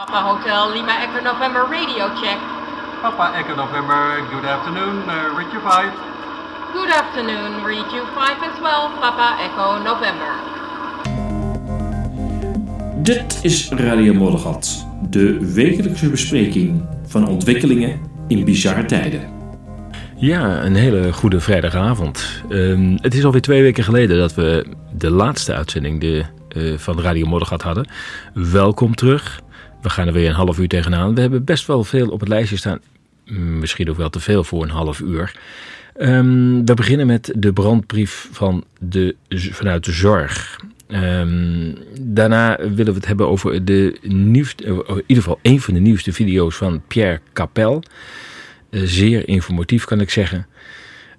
Papa Hotel Lima Echo November radio check. Papa Echo November, good afternoon, uh, Richard 5. Good afternoon, read you 5 and 12, Papa Echo November. Dit is Radio Moddergat, de wekelijkse bespreking van ontwikkelingen in bizarre tijden. Ja, een hele goede vrijdagavond. Ehm, het is alweer twee weken geleden dat we de laatste uitzending de, eh, van Radio Moddergat hadden. Welkom terug. We gaan er weer een half uur tegenaan. We hebben best wel veel op het lijstje staan. Misschien ook wel te veel voor een half uur. Ehm, we beginnen met de brandbrief van de, vanuit de zorg. Ehm, daarna willen we het hebben over de nieuwste, in ieder geval een van de nieuwste video's van Pierre Capel. Eh, zeer informatief kan ik zeggen.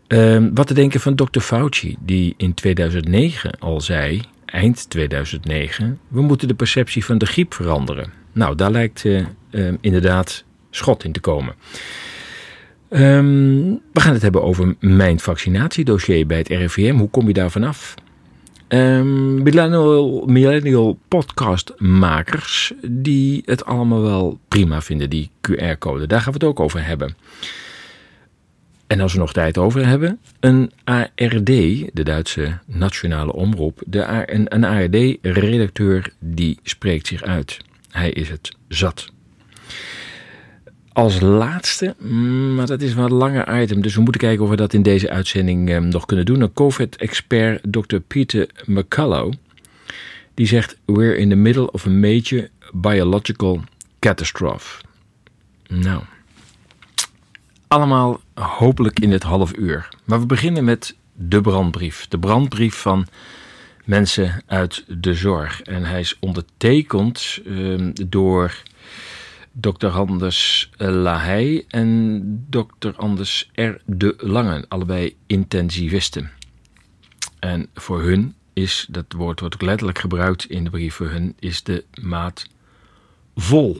Ehm, wat te denken van Dr. Fauci, die in 2009 al zei, eind 2009, we moeten de perceptie van de griep veranderen. Nou, daar lijkt uh, inderdaad schot in te komen. Um, we gaan het hebben over mijn vaccinatiedossier bij het RIVM. Hoe kom je daar vanaf? Millennial, millennial podcastmakers die het allemaal wel prima vinden, die QR-code. Daar gaan we het ook over hebben. En als we nog tijd over hebben, een ARD, de Duitse nationale omroep, de, een, een ARD-redacteur die spreekt zich uit. Hij is het zat. Als laatste, mm, maar dat is wel een langer item, dus we moeten kijken of we dat in deze uitzending eh, nog kunnen doen. Een COVID-expert, Dr. Peter McCullough, die zegt: We're in the middle of a major biological catastrophe. Nou, allemaal hopelijk in het half uur. Maar we beginnen met de brandbrief. De brandbrief van mensen uit de zorg. En hij is ondertekend uh, door Dr. Anders Lahey en Dr. Anders R. de Lange, allebei intensivisten. En voor hun is, dat woord wordt ook letterlijk gebruikt in de brief, voor hun is de maat vol.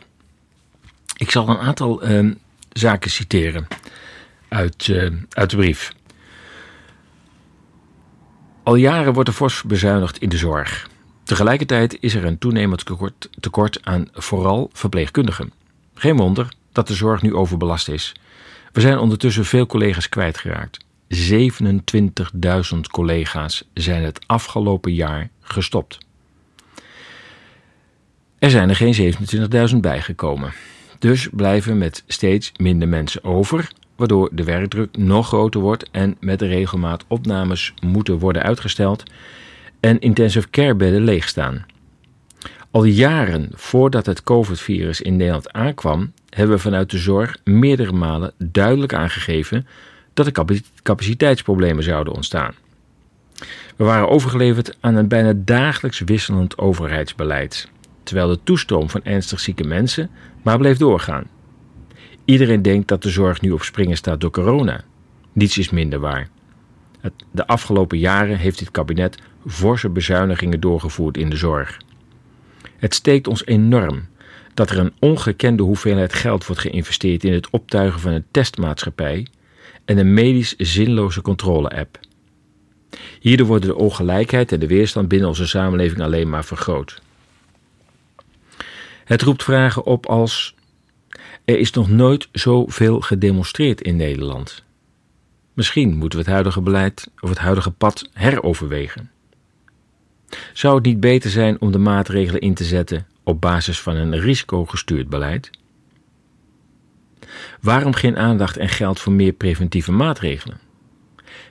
Ik zal een aantal uh, zaken citeren uit, uh, uit de brief. Al jaren wordt er fors bezuinigd in de zorg. Tegelijkertijd is er een toenemend tekort, aan vooral verpleegkundigen. Geen wonder dat de zorg nu overbelast is. We zijn ondertussen veel collega's kwijtgeraakt. 27.000 collega's zijn het afgelopen jaar gestopt. Er zijn er geen 27.000 bijgekomen. Dus blijven met steeds minder mensen over, waardoor de werkdruk nog groter wordt en met regelmaat opnames moeten worden uitgesteld en intensive care bedden leegstaan. Al jaren voordat het COVID-virus in Nederland aankwam, hebben we vanuit de zorg meerdere malen duidelijk aangegeven dat er capaciteitsproblemen zouden ontstaan. We waren overgeleverd aan een bijna dagelijks wisselend overheidsbeleid, terwijl de toestroom van ernstig zieke mensen maar bleef doorgaan. Iedereen denkt dat de zorg nu op springen staat door corona. Niets is minder waar. De afgelopen jaren heeft dit kabinet forse bezuinigingen doorgevoerd in de zorg. Het steekt ons enorm dat er een ongekende hoeveelheid geld wordt geïnvesteerd in het optuigen van een testmaatschappij en een medisch zinloze controle-app. Hierdoor worden de ongelijkheid en de weerstand binnen onze samenleving alleen maar vergroot. Het roept vragen op als: er is nog nooit zoveel gedemonstreerd in Nederland. Misschien moeten we het huidige beleid of het huidige pad heroverwegen. Zou het niet beter zijn om de maatregelen in te zetten op basis van een risicogestuurd beleid? Waarom geen aandacht en geld voor meer preventieve maatregelen?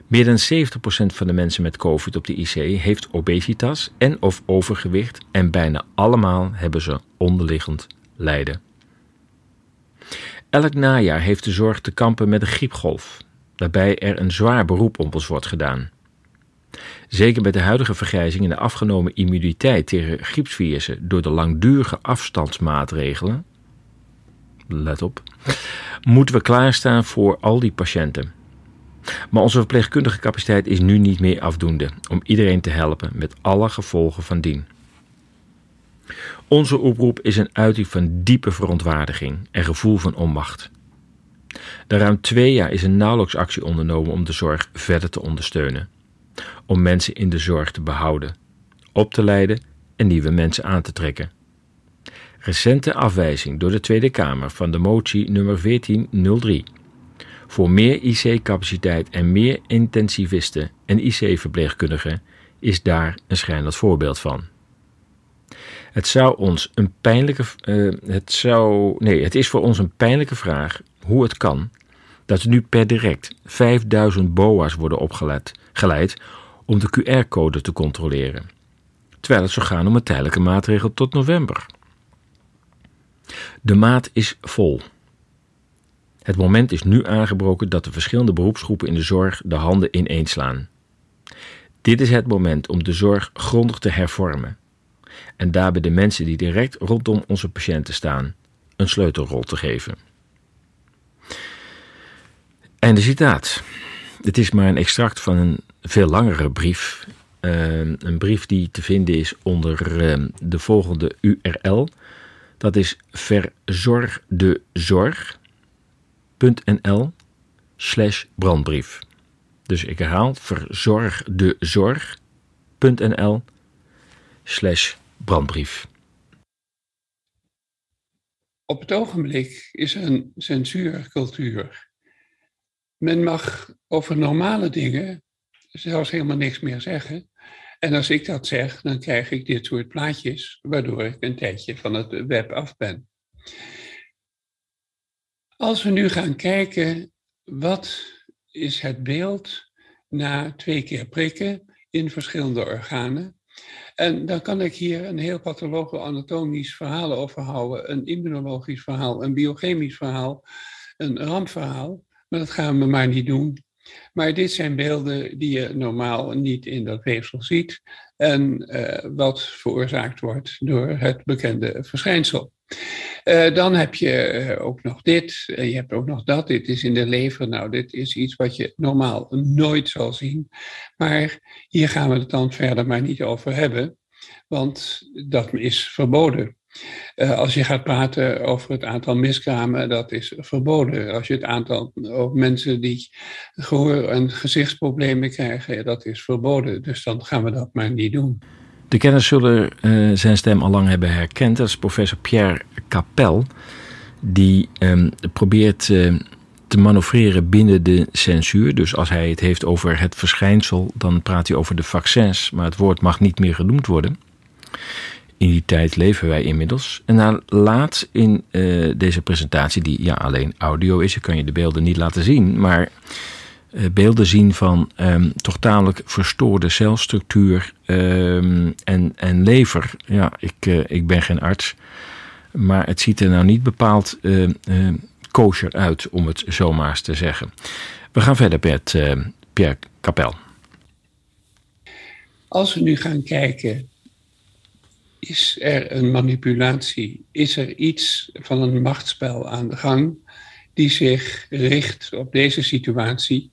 Meer dan 70% van de mensen met COVID op de IC heeft obesitas en of overgewicht en bijna allemaal hebben ze onderliggend lijden. Elk najaar heeft de zorg te kampen met een griepgolf, waarbij er een zwaar beroep op ons wordt gedaan. Zeker met de huidige vergrijzing en de afgenomen immuniteit tegen griepsvirussen door de langdurige afstandsmaatregelen, let op, moeten we klaarstaan voor al die patiënten. Maar onze verpleegkundige capaciteit is nu niet meer afdoende om iedereen te helpen met alle gevolgen van dien. Onze oproep is een uiting van diepe verontwaardiging en gevoel van onmacht. Na ruim twee jaar is een nauwelijks actie ondernomen om de zorg verder te ondersteunen. Om mensen in de zorg te behouden, op te leiden en nieuwe mensen aan te trekken. Recente afwijzing door de Tweede Kamer van de motie nummer 1403 voor meer IC-capaciteit en meer intensivisten en IC-verpleegkundigen is daar een schrijnend voorbeeld van. Het zou ons een pijnlijke, uh, het zou, nee, het is voor ons een pijnlijke vraag hoe het kan dat nu per direct 5000 BOA's worden opgeleid geleid om de QR-code te controleren, terwijl het zou gaan om een tijdelijke maatregel tot november. De maat is vol. Het moment is nu aangebroken dat de verschillende beroepsgroepen in de zorg de handen ineenslaan. Dit is het moment om de zorg grondig te hervormen en daarbij de mensen die direct rondom onze patiënten staan een sleutelrol te geven. Einde citaat. Het is maar een extract van een veel langere brief. Uh, een brief die te vinden is onder uh, de volgende URL. Dat is verzorgdezorg.nl slash brandbrief. Dus ik herhaal verzorgdezorg.nl slash brandbrief. Op het ogenblik is er een censuurcultuur. Men mag over normale dingen zelfs helemaal niks meer zeggen. En als ik dat zeg, dan krijg ik dit soort plaatjes, waardoor ik een tijdje van het web af ben. Als we nu gaan kijken, wat is het beeld na twee keer prikken in verschillende organen? En dan kan ik hier een heel pathologo-anatomisch verhaal over houden, een immunologisch verhaal, een biochemisch verhaal, een rampverhaal. Maar dat gaan we maar niet doen. Maar dit zijn beelden die je normaal niet in dat weefsel ziet en uh, wat veroorzaakt wordt door het bekende verschijnsel. Uh, dan heb je uh, ook nog dit, en je hebt ook nog dat. Dit is in de lever. Nou, dit is iets wat je normaal nooit zal zien. Maar hier gaan we het dan verder maar niet over hebben, want dat is verboden. Als je gaat praten over het aantal miskramen, dat is verboden. Als je het aantal mensen die gehoor- en gezichtsproblemen krijgen, dat is verboden. Dus dan gaan we dat maar niet doen. De kenners zullen uh, zijn stem al lang hebben herkend. Dat is professor Pierre Capel, die um, probeert uh, te manoeuvreren binnen de censuur. Dus als hij het heeft over het verschijnsel, dan praat hij over de vaccins, maar het woord mag niet meer genoemd worden. In die tijd leven wij inmiddels. En na laat in uh, deze presentatie, die ja alleen audio is, je kan je de beelden niet laten zien, maar beelden zien van um, toch tamelijk verstoorde celstructuur um, en, en lever. Ja, ik, uh, ik ben geen arts, maar het ziet er nou niet bepaald kosher uit, om het zomaar eens te zeggen. We gaan verder met Pierre Capel. Als we nu gaan kijken is er een manipulatie? Is er iets van een machtsspel aan de gang die zich richt op deze situatie,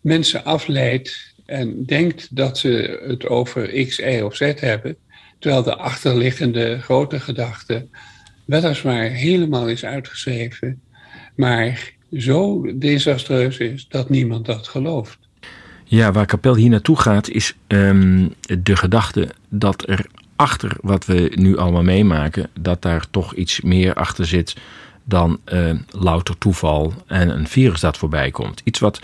mensen afleidt en denkt dat ze het over X, Y of Z hebben, terwijl de achterliggende grote gedachte weliswaar helemaal is uitgeschreven, maar zo desastreus is dat niemand dat gelooft. Ja, waar Kapel hier naartoe gaat is um, de gedachte dat er achter wat we nu allemaal meemaken, dat daar toch iets meer achter zit dan uh, louter toeval en een virus dat voorbij komt. Iets wat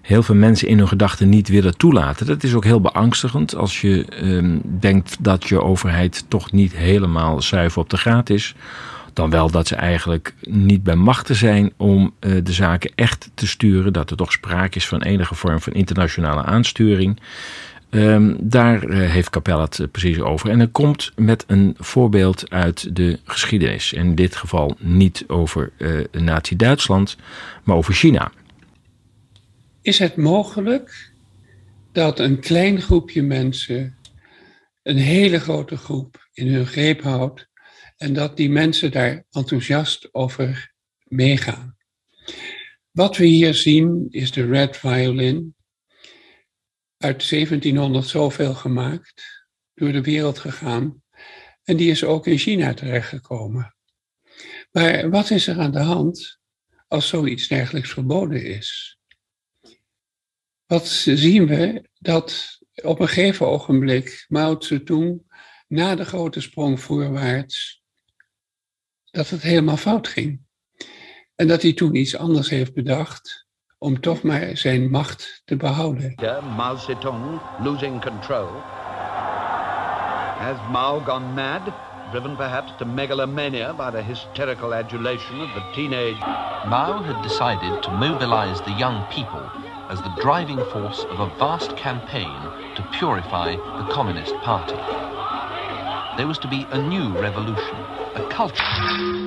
heel veel mensen in hun gedachten niet willen toelaten. Dat is ook heel beangstigend als je uh, denkt dat je overheid toch niet helemaal zuiver op de graad is. Dan wel dat ze eigenlijk niet bij machten zijn om uh, de zaken echt te sturen. Dat er toch sprake is van enige vorm van internationale aansturing. Um, daar uh, heeft Capella het uh, precies over. En het komt met een voorbeeld uit de geschiedenis. In dit geval niet over uh, Nazi-Duitsland, maar over China. Is het mogelijk dat een klein groepje mensen een hele grote groep in hun greep houdt en dat die mensen daar enthousiast over meegaan? Wat we hier zien is de red violin, uit 1700 zoveel gemaakt, door de wereld gegaan. En die is ook in China terechtgekomen. Maar wat is er aan de hand als zoiets dergelijks verboden is? Wat zien we? Dat op een gegeven ogenblik Mao Zedong na de grote sprong voorwaarts dat het helemaal fout ging. En dat hij toen iets anders heeft bedacht om toch maar zijn macht te behouden. Mao Zedong losing control. Has Mao gone mad? Driven perhaps to megalomania by the hysterical adulation of the teenage. Mao had decided to mobilize the young people as the driving force of a vast campaign to purify the Communist Party. There was to be a new revolution, a culture.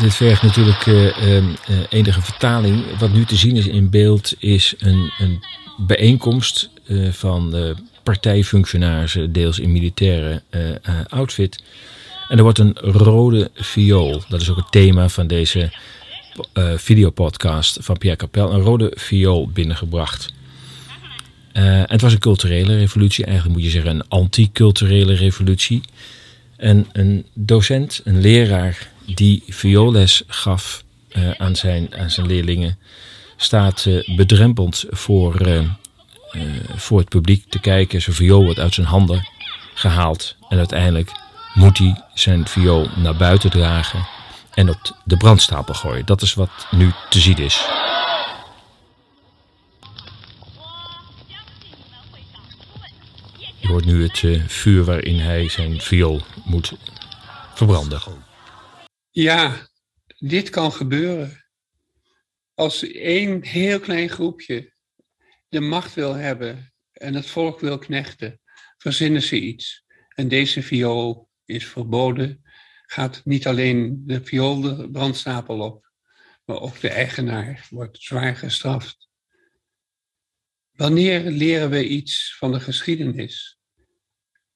Dit vergt natuurlijk uh, enige vertaling. Wat nu te zien is in beeld is een, een bijeenkomst uh, van partijfunctionarissen, deels in militaire outfit. En er wordt een rode viool, dat is ook het thema van deze videopodcast van Pierre Capel, een rode viool binnengebracht. en het was een culturele revolutie, eigenlijk moet je zeggen een anti-culturele revolutie. En een docent, een leraar die vioolles gaf uh, aan, zijn, aan zijn leerlingen, staat uh, bedrempeld voor, uh, voor het publiek te kijken. Zijn viool wordt uit zijn handen gehaald en uiteindelijk moet hij zijn viool naar buiten dragen en op de brandstapel gooien. Dat is wat nu te zien is. Je hoort nu het vuur waarin hij zijn viool moet verbranden. Ja, dit kan gebeuren. Als één heel klein groepje de macht wil hebben en het volk wil knechten, verzinnen ze iets. En deze viool is verboden, gaat niet alleen de viool de brandstapel op, maar ook de eigenaar wordt zwaar gestraft. Wanneer leren we iets van de geschiedenis?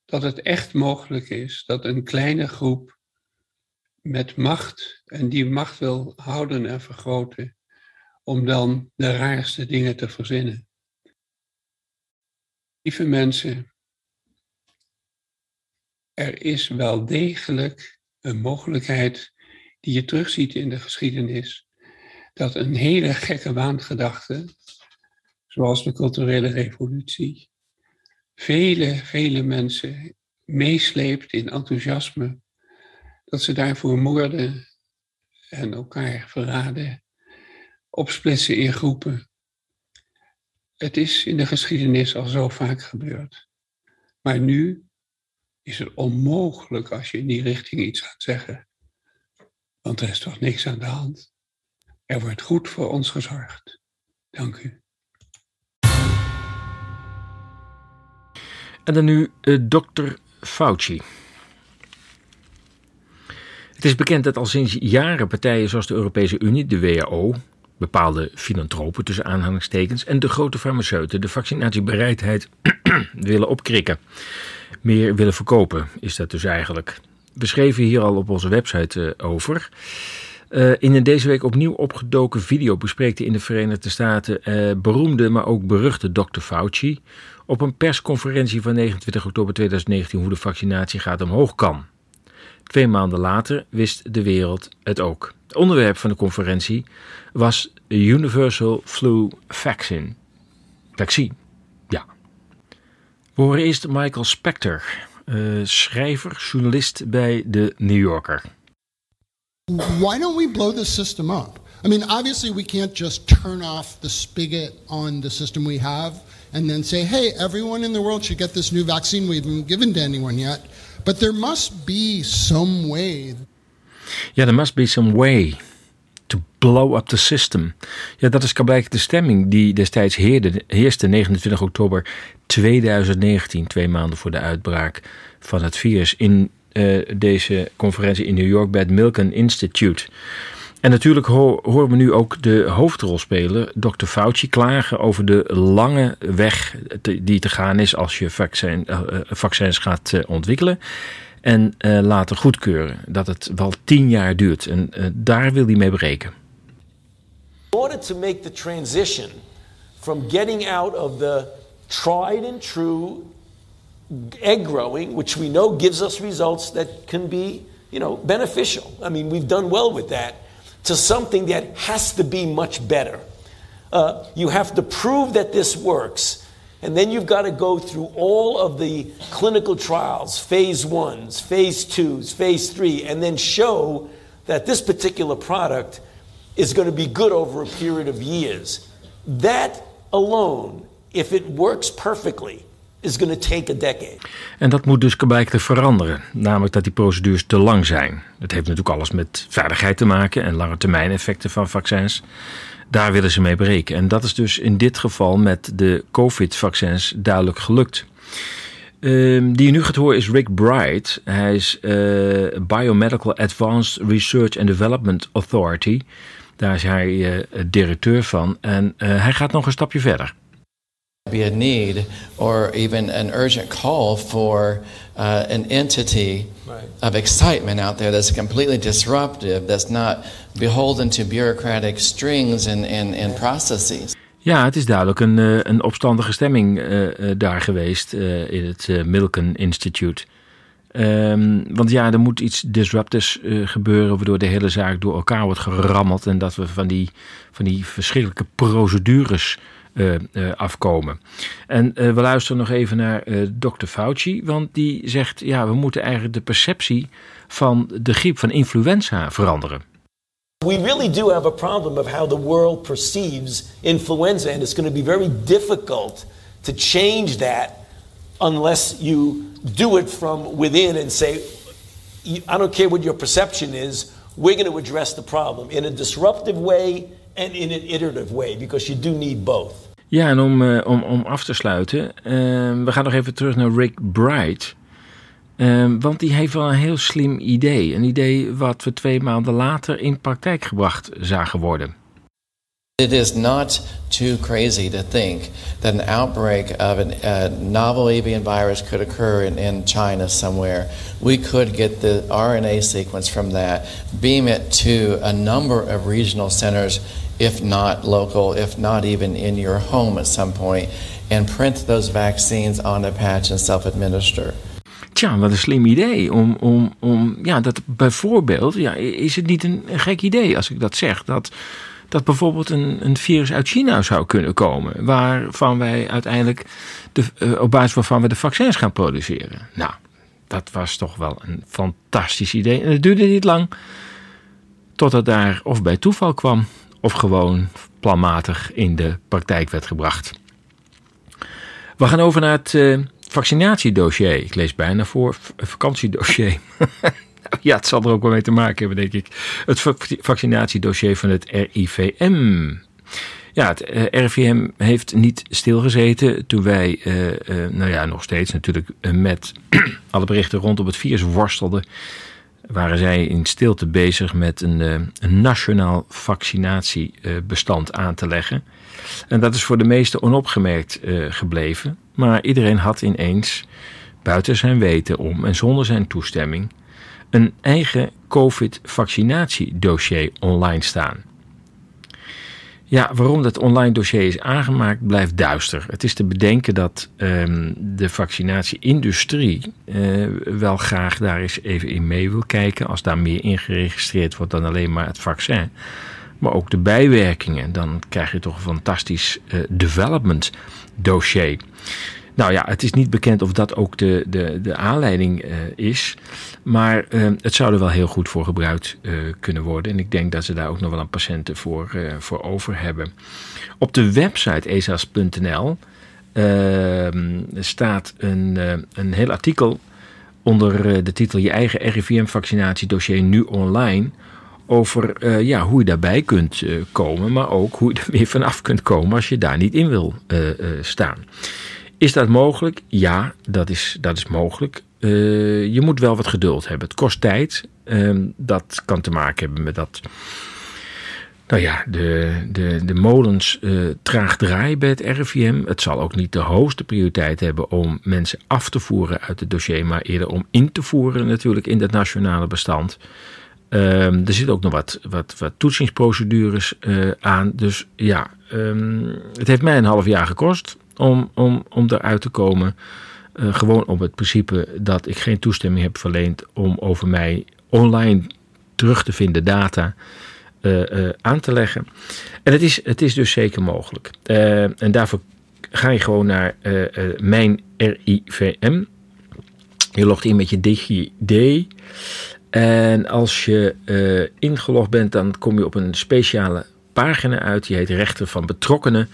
Dat het echt mogelijk is dat een kleine groep met macht en die macht wil houden en vergroten, om dan de raarste dingen te verzinnen. Lieve mensen, er is wel degelijk een mogelijkheid die je terugziet in de geschiedenis, dat een hele gekke waangedachte, zoals de culturele revolutie, vele, vele mensen meesleept in enthousiasme dat ze daarvoor moorden en elkaar verraden, opsplitsen in groepen. Het is in de geschiedenis al zo vaak gebeurd. Maar nu is het onmogelijk als je in die richting iets gaat zeggen. Want er is toch niks aan de hand. Er wordt goed voor ons gezorgd. Dank u. En dan nu uh, dokter Fauci. Het is bekend dat al sinds jaren partijen zoals de Europese Unie, de WHO, bepaalde filantropen tussen aanhalingstekens en de grote farmaceuten de vaccinatiebereidheid willen opkrikken. Meer willen verkopen is dat dus eigenlijk. We schreven hier al op onze website uh, over. Uh, in een deze week opnieuw opgedoken video bespreekt in de Verenigde Staten beroemde, maar ook beruchte Dr. Fauci op een persconferentie van 29 oktober 2019 hoe de vaccinatie omhoog kan. Twee maanden later wist de wereld het ook. Het onderwerp van de conferentie was Universal Flu Vaccine. Vaccine, ja. We horen eerst Michael Spector, uh, schrijver, journalist bij de New Yorker. Why don't we blow the system up? I mean, obviously, we can't just turn off the spigot on the system we have and then say, hey, everyone in the world should get this new vaccine we haven't given to anyone yet. But there must be some way. Ja, there must be some way to blow up the system. Ja, dat is blijkbaar de stemming die destijds heerde, heerste 29 oktober 2019, twee maanden voor de uitbraak van het virus, in uh, deze conferentie in New York bij het Milken Institute. En natuurlijk horen we nu ook de hoofdrolspeler, Dr. Fauci, klagen over de lange weg die te gaan is als je vaccin, uh, vaccins gaat uh, ontwikkelen. En laten goedkeuren. Dat het wel tien jaar duurt. En daar wil hij mee breken. In order to make the transition from getting out of the tried and true egg growing, which we know gives us results that can be, you know, beneficial. I mean, we've done well with that to something that has to be much better. Uh, you have to prove that this works. And then you've got to go through all of the clinical trials, phase ones, phase twos, phase three, and then show that this particular product is going to be good over a period of years. That alone, if it works perfectly, is going to take a decade. En dat moet dus blijkbaar veranderen. Namelijk dat die procedures te lang zijn. Dat heeft natuurlijk alles met veiligheid te maken en lange termijn effecten van vaccins. Daar willen ze mee breken. En dat is dus in dit geval met de COVID-vaccins duidelijk gelukt. Um, die je nu gaat horen is Rick Bright. Hij is uh, Biomedical Advanced Research and Development Authority. Daar is hij uh, directeur van. En uh, hij gaat nog een stapje verder. Be a need or even an urgent call for uh, an entity right. of excitement out there that's completely disruptive, that's not beholden to bureaucratic strings and, and, and processes. Ja, het is duidelijk een, een opstandige stemming uh, daar geweest uh, in het Milken Institute. Um, want ja, er moet iets disruptives gebeuren, waardoor de hele zaak door elkaar wordt gerammeld en dat we van die, van die verschrikkelijke procedures uh, uh, afkomen. En uh, we luisteren nog even naar dokter Fauci, want die zegt: ja, we moeten eigenlijk de perceptie van de griep van influenza veranderen. We really do have a problem of how the world perceives influenza, and it's going to be very difficult to change that unless you do it from within and say, I don't care what your perception is, we're going to address the problem in a disruptive way and in an iterative way, because you do need both. Ja, en om, uh, om, om af te sluiten, uh, we gaan nog even terug naar Rick Bright. Uh, want die heeft wel een heel slim idee. Een idee wat we twee maanden later in praktijk gebracht zagen worden. It is not too crazy to think that an outbreak of a novel avian virus could occur in, in China somewhere. We could get the RNA sequence from that, beam it to a number of regional centers if not local, if not even in your home at some point, and print those vaccines on a patch and self-administer. Tja, wat een slim idee. Om, om, om, ja, dat bijvoorbeeld, ja, is het niet een, gek idee als ik dat zeg, dat, dat bijvoorbeeld een, een virus uit China zou kunnen komen, waarvan wij uiteindelijk de, uh, op basis waarvan we de vaccins gaan produceren. Nou, dat was toch wel een fantastisch idee. En het duurde niet lang totdat daar of bij toeval kwam of gewoon planmatig in de praktijk werd gebracht. We gaan over naar het uh, vaccinatiedossier. Ik lees bijna voor vakantiedossier. ja, het zal er ook wel mee te maken hebben, denk ik. Het vaccinatiedossier van het RIVM. Ja, het eh, RIVM heeft niet stilgezeten toen wij, uh, uh, nou ja, nog steeds natuurlijk met alle berichten rondom het virus worstelden waren zij in stilte bezig met een, eh, een nationaal vaccinatiebestand aan te leggen. En dat is voor de meesten onopgemerkt gebleven. Maar iedereen had ineens, buiten zijn weten om en zonder zijn toestemming, een eigen COVID-vaccinatiedossier online staan. Ja, waarom dat online dossier is aangemaakt blijft duister. Het is te bedenken dat um, de vaccinatieindustrie uh, wel graag daar eens even in mee wil kijken. Als daar meer in geregistreerd wordt dan alleen maar het vaccin. Maar ook de bijwerkingen. Dan krijg je toch een fantastisch uh, development dossier. Nou ja, het is niet bekend of dat ook de, de, de aanleiding uh, is. Maar uh, het zou er wel heel goed voor gebruikt uh, kunnen worden. En ik denk dat ze daar ook nog wel een patiënten voor, voor over hebben. Op de website esas.nl ehm, staat een, een heel artikel onder de titel Je eigen RIVM-vaccinatiedossier nu online over ja, hoe je daarbij kunt komen, maar ook hoe je er weer vanaf kunt komen als je daar niet in wil staan. Is dat mogelijk? Ja, dat is, dat is mogelijk. Uh, je moet wel wat geduld hebben. Het kost tijd. Uh, dat kan te maken hebben met dat. Nou ja, de, de, de molens uh, traag draaien bij het RIVM. Het zal ook niet de hoogste prioriteit hebben om mensen af te voeren uit het dossier, maar eerder om in te voeren natuurlijk in dat nationale bestand. Um, er zitten ook nog wat, wat, wat toetsingsprocedures uh, aan. Dus ja, um, het heeft mij een half jaar gekost om, om, om eruit te komen. Uh, gewoon op het principe dat ik geen toestemming heb verleend om over mij online terug te vinden data aan te leggen. En het is, het is dus zeker mogelijk. en daarvoor ga je gewoon naar mijn RIVM. Je logt in met je DigiD. En als je ingelogd bent, dan kom je op een speciale pagina uit. Die heet Rechten van Betrokkenen.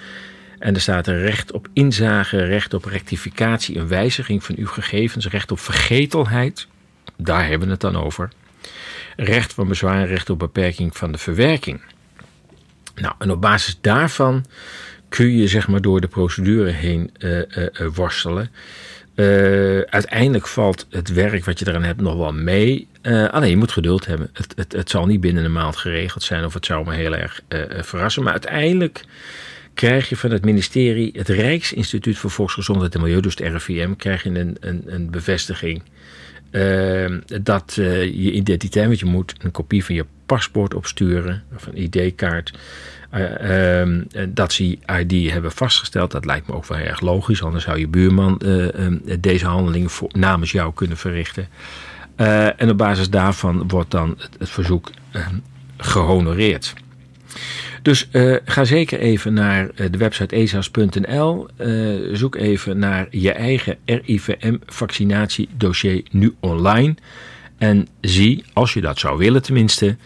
En er staat er recht op inzage, recht op rectificatie en wijziging van uw gegevens, recht op vergetelheid. Daar hebben we het dan over. Recht van bezwaar, recht op beperking van de verwerking. Nou, en op basis daarvan kun je zeg maar door de procedure heen uh, uh, worstelen. Uh, uiteindelijk valt het werk wat je eraan hebt nog wel mee. alleen je moet geduld hebben. Het, het, het zal niet binnen een maand geregeld zijn of het zou me heel erg verrassen. Maar uiteindelijk krijg je van het ministerie, het Rijksinstituut voor Volksgezondheid en Milieu, dus het RIVM, krijg je een, een, een bevestiging uh, dat uh, je identiteit, want je moet een kopie van je paspoort opsturen, of een ID-kaart. Uh, uh, dat ze ID hebben vastgesteld, dat lijkt me ook wel erg logisch. Anders zou je buurman uh, deze handelingen namens jou kunnen verrichten. en op basis daarvan wordt dan het, het verzoek ehm, gehonoreerd. Dus uh, ga zeker even naar uh, de website esas.nl. Uh, zoek even naar je eigen RIVM-vaccinatiedossier nu online. En zie, als je dat zou willen tenminste,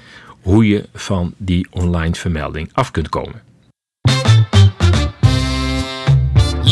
hoe je van die online vermelding af kunt komen.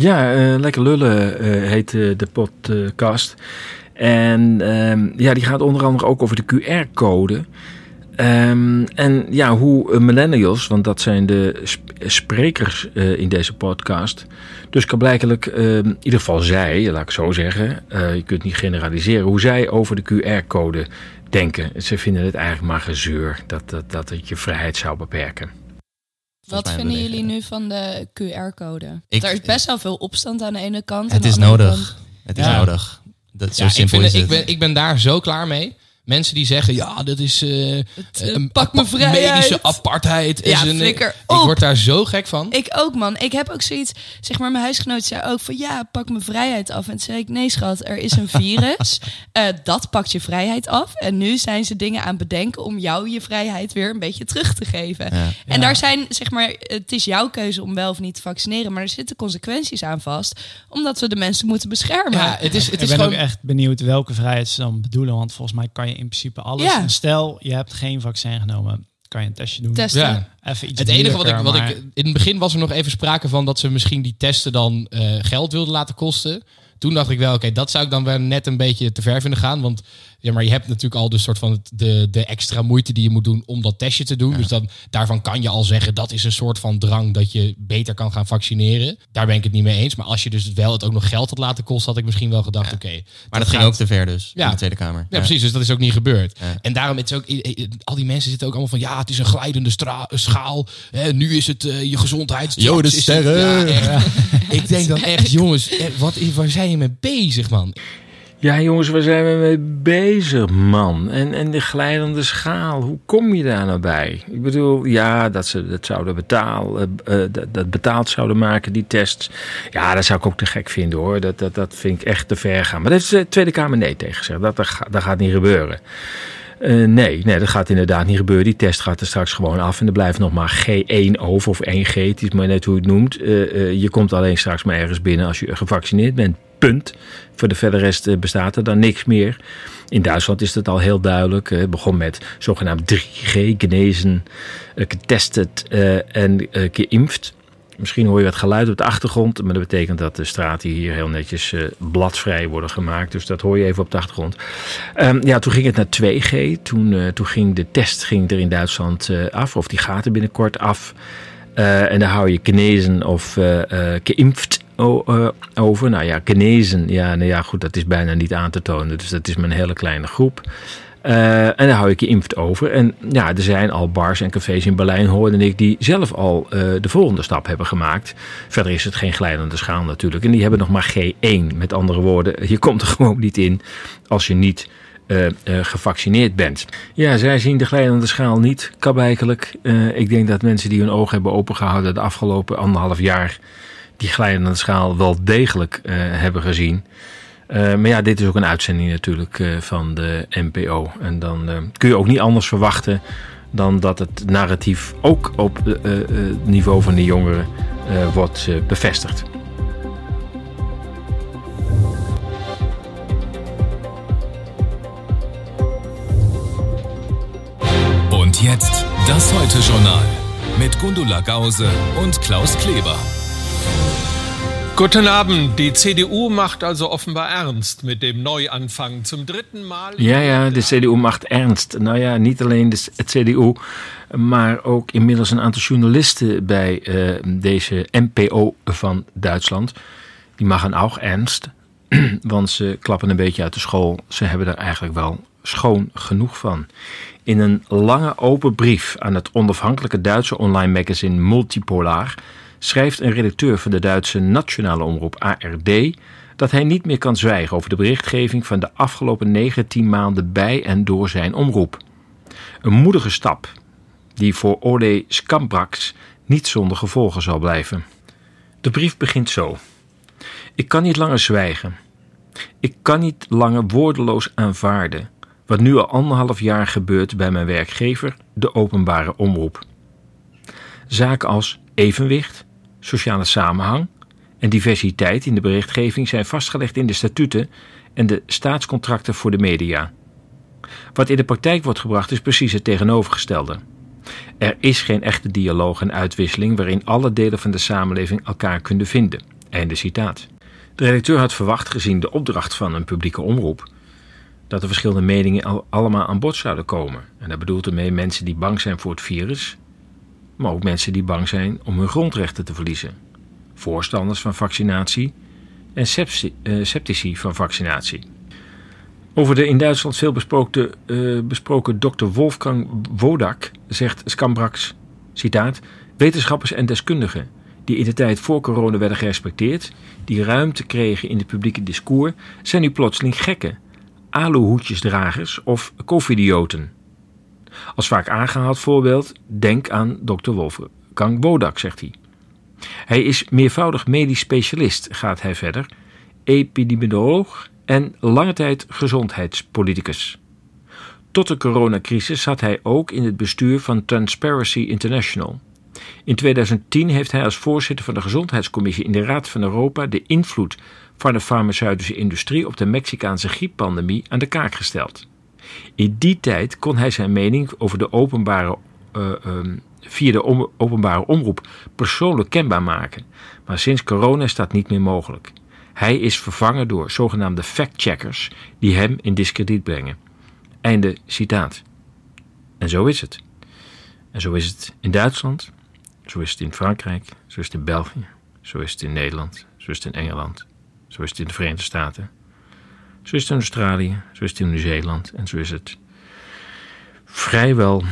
Ja, uh, Lekker Lullen uh, heet uh, de podcast. En ehm, ja, die gaat onder andere ook over de QR-code. Um, en ja, hoe millennials, want dat zijn de sp sprekers in deze podcast. Dus kan blijkelijk, ehm, in ieder geval zij, laat ik zo zeggen, je kunt niet generaliseren, hoe zij over de QR-code denken. Ze vinden het eigenlijk maar gezeur dat, dat, dat het je vrijheid zou beperken. Wat vinden jullie nu van de QR-code? Er is best wel veel opstand aan de ene kant. Het is nodig. Het is nodig. Dat, zo ja, simpel ik, is het. Ik ben, ik ben daar zo klaar mee. Mensen die zeggen, ja, dat is uh, het, uh, pak me vrijheid. medische apartheid. Ja, is een, flikker ik word daar zo gek van. Ik ook, man. Ik heb ook zoiets, zeg maar, mijn huisgenoot zei ook van, ja, pak mijn vrijheid af. En toen zei ik, nee schat, er is een virus. uh, dat pakt je vrijheid af. En nu zijn ze dingen aan het bedenken om jou je vrijheid weer een beetje terug te geven. Ja. En ja. daar zijn, zeg maar, het is jouw keuze om wel of niet te vaccineren. Maar er zitten consequenties aan vast. Omdat we de mensen moeten beschermen. Ja, het is, het ik is ben gewoon... ook echt benieuwd welke vrijheid ze dan bedoelen. Want volgens mij kan je in principe alles. Ja. En stel, je hebt geen vaccin genomen, kan je een testje doen. Testen. Ja. Even iets het enige wat ik, wat maar... ik. In het begin was er nog even sprake van dat ze misschien die testen dan uh, geld wilden laten kosten. Toen dacht ik wel, oké, okay, dat zou ik dan wel net een beetje te ver vinden gaan. Want ja, maar je hebt natuurlijk al de soort van het, de, de extra moeite die je moet doen om dat testje te doen. Ja. Dus dan, daarvan kan je al zeggen dat is een soort van drang dat je beter kan gaan vaccineren. Daar ben ik het niet mee eens. Maar als je dus wel het ook nog geld had laten kosten, had ik misschien wel gedacht, ja. oké. Okay, maar dat, ging gaat... ook te ver dus ja. in de Tweede Kamer. Ja, precies. Dus dat is ook niet gebeurd. En daarom het is ook, al die mensen zitten ook allemaal van, ja, het is een glijdende schaal. Hè, nu is het uh, je gezondheid. Jo, de sterren. Ik denk dan echt, jongens, wat, waar zijn je mee bezig, man? Ja, jongens, waar zijn we mee bezig, man? En, en de glijdende schaal, hoe kom je daar nou bij? Ik bedoel, ja, dat ze dat zouden betaal, uh, uh, dat, dat betaald zouden maken, die tests. Ja, dat zou ik ook te gek vinden, hoor. Dat, dat, dat vind ik echt te ver gaan. Maar daar heeft de Tweede Kamer nee tegen gezegd. Dat, dat, dat gaat niet gebeuren. Uh, nee, nee, dat gaat inderdaad niet gebeuren. Die test gaat er straks gewoon af en er blijft nog maar G1 over of 1G. Het is maar net hoe je het noemt. Uh, uh, je komt alleen straks maar ergens binnen als je gevaccineerd bent. Punt. Voor de verder rest bestaat er dan niks meer. In Duitsland is dat al heel duidelijk. Het begon met zogenaamd 3G, genezen, getested en geïmpft. Misschien hoor je wat geluid op de achtergrond, maar dat betekent dat de straten hier heel netjes uh, bladvrij worden gemaakt. Dus dat hoor je even op de achtergrond. Um, ja, toen ging het naar 2G. Toen, uh, toen ging de test ging er in Duitsland uh, af, of die gaat er binnenkort af. en daar hou je genezen of geïmpft over. Nou ja, genezen, ja, nou ja, goed, dat is bijna niet aan te tonen. Dus dat is maar een hele kleine groep. Uh, en daar hou ik je invert over. En ja, er zijn al bars en cafés in Berlijn, hoorde ik, die zelf al uh, de volgende stap hebben gemaakt. Verder is het geen glijdende schaal natuurlijk. En die hebben nog maar G1. Met andere woorden, je komt er gewoon niet in als je niet uh, gevaccineerd bent. Ja, zij zien de glijdende schaal niet kabijkelijk. ik denk dat mensen die hun ogen hebben opengehouden de afgelopen anderhalf jaar die glijdende schaal wel degelijk hebben gezien. Uh, maar ja, dit is ook een uitzending natuurlijk uh, van de NPO. En dan uh, kun je ook niet anders verwachten dan dat het narratief ook op het niveau van de jongeren wordt bevestigd. Und jetzt das Heute-Journal mit Gundula Gause und Klaus Kleber. Guten Abend. Die CDU macht also offenbar ernst mit dem Neuanfang. Zum dritten Mal. Ja, ja, de CDU macht ernst. Nou ja, niet alleen de CDU, maar ook inmiddels een aantal journalisten bij uh, deze NPO van Duitsland. Die maken ook ernst, want ze klappen een beetje uit de school. Ze hebben er eigenlijk wel schoon genoeg van. In een lange open brief aan het onafhankelijke Duitse online magazine Multipolar schrijft een redacteur van de Duitse nationale omroep ARD dat hij niet meer kan zwijgen over de berichtgeving van de afgelopen 19 maanden bij en door zijn omroep. Een moedige stap die voor Ole Skambraks niet zonder gevolgen zal blijven. De brief begint zo. Ik kan niet langer zwijgen. Ik kan niet langer woordeloos aanvaarden wat nu al anderhalf jaar gebeurt bij mijn werkgever, de openbare omroep. Zaken als evenwicht, sociale samenhang en diversiteit in de berichtgeving zijn vastgelegd in de statuten en de staatscontracten voor de media. Wat in de praktijk wordt gebracht is precies het tegenovergestelde. Er is geen echte dialoog en uitwisseling waarin alle delen van de samenleving elkaar kunnen vinden. Einde citaat. De redacteur had verwacht, gezien de opdracht van een publieke omroep, dat de verschillende meningen allemaal aan bod zouden komen. En daar bedoelt ermee mensen die bang zijn voor het virus, maar ook mensen die bang zijn om hun grondrechten te verliezen. Voorstanders van vaccinatie en eh, sceptici van vaccinatie. Over de in Duitsland veel besproken, uh, besproken dokter Wolfgang Wodak zegt Skambraks, citaat, wetenschappers en deskundigen die in de tijd voor corona werden gerespecteerd, die ruimte kregen in het publieke discours, zijn nu plotseling gekken, aluhoedjesdragers of covidioten. Als vaak aangehaald voorbeeld, denk aan dokter Wolfgang Wodak, zegt hij. Hij is meervoudig medisch specialist, gaat hij verder, epidemioloog en lange tijd gezondheidspoliticus. Tot de coronacrisis zat hij ook in het bestuur van Transparency International. In 2010 heeft hij als voorzitter van de Gezondheidscommissie in de Raad van Europa de invloed van de farmaceutische industrie op de Mexicaanse grieppandemie aan de kaak gesteld. In die tijd kon hij zijn mening over de openbare, uh, um, via de openbare omroep persoonlijk kenbaar maken. Maar sinds corona is dat niet meer mogelijk. Hij is vervangen door zogenaamde fact-checkers die hem in discrediet brengen. Einde citaat. En zo is het. En zo is het in Duitsland, zo is het in Frankrijk, zo is het in België, zo is het in Nederland, zo is het in Engeland, zo is het in de Verenigde Staten. Zo is het in Australië, zo is het in Nieuw-Zeeland en zo is het vrijwel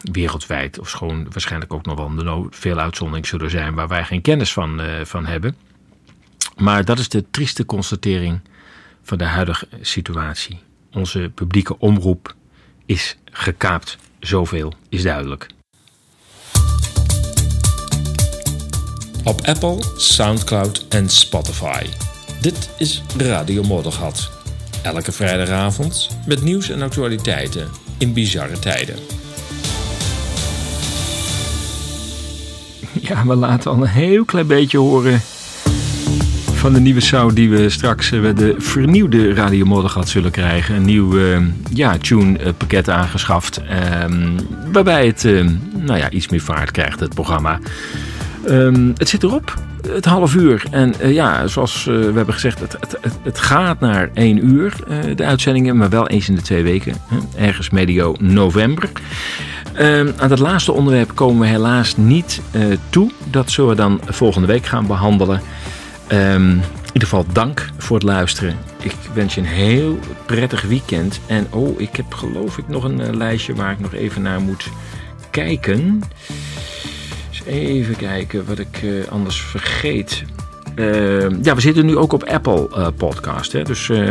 wereldwijd. Of schoon waarschijnlijk ook nog wel veel uitzonderingen zullen zijn waar wij geen kennis van, uh, van hebben. Maar dat is de trieste constatering van de huidige situatie. Onze publieke omroep is gekaapt. Zoveel is duidelijk. Op Apple, Soundcloud en Spotify. Dit is Radio Moddergat. Elke vrijdagavond met nieuws en actualiteiten in bizarre tijden. Ja, we laten al een heel klein beetje horen van de nieuwe sound die we straks bij eh, de vernieuwde Radio Moddergat zullen krijgen. Een nieuw uh, ja, tune eh, aangeschaft. Uh, waarbij het uh, nou ja, iets meer vaart krijgt, het programma. Ehm, het zit erop het half uur. En uh, ja, zoals uh, we hebben gezegd, het, het, het, gaat naar één uur, uh, de uitzendingen, maar wel eens in de twee weken. Hè, ergens medio november. Ehm, aan het laatste onderwerp komen we helaas niet toe. Dat zullen we dan volgende week gaan behandelen. Um, ieder geval dank voor het luisteren. Ik wens je een heel prettig weekend. En oh, ik heb geloof ik nog een eh, lijstje waar ik nog even naar moet kijken. Even kijken wat ik eh, anders vergeet. Uh, ja, we zitten nu ook op Apple uh, Podcast. Hè? Dus uh,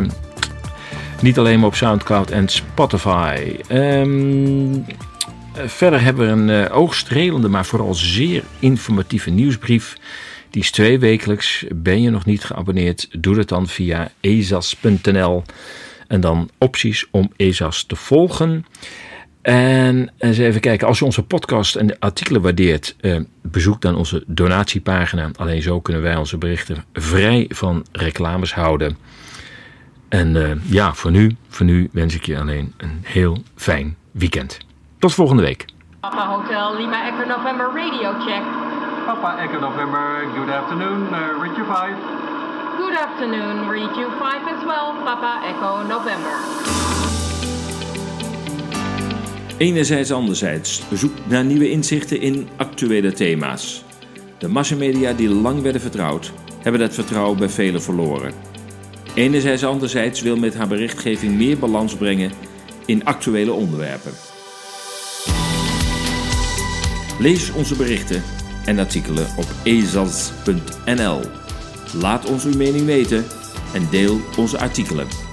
niet alleen maar op Soundcloud en Spotify. Um, verder hebben we een oogstrelende, maar vooral zeer informatieve nieuwsbrief. Die is twee wekelijks. Ben je nog niet geabonneerd? Doe dat dan via ezas.nl. En dan opties om ESAS te volgen. En eens even kijken, als je onze podcast en de artikelen waardeert, eh, bezoek dan onze donatiepagina. Alleen zo kunnen wij onze berichten vrij van reclames houden. En uh, ja, voor nu, voor nu wens ik je alleen een heel fijn weekend. Tot volgende week. Papa Hotel Lima Echo November Radio Check. Papa Echo November, good afternoon, uh, read you 5. Good afternoon, read you 5 as well, Papa Echo November. Enerzijds anderzijds zoek naar nieuwe inzichten in actuele thema's. De massamedia die lang werden vertrouwd, hebben dat vertrouwen bij velen verloren. Enerzijds anderzijds wil met haar berichtgeving meer balans brengen in actuele onderwerpen. Lees onze berichten en artikelen op ezas.nl. Laat ons uw mening weten en deel onze artikelen.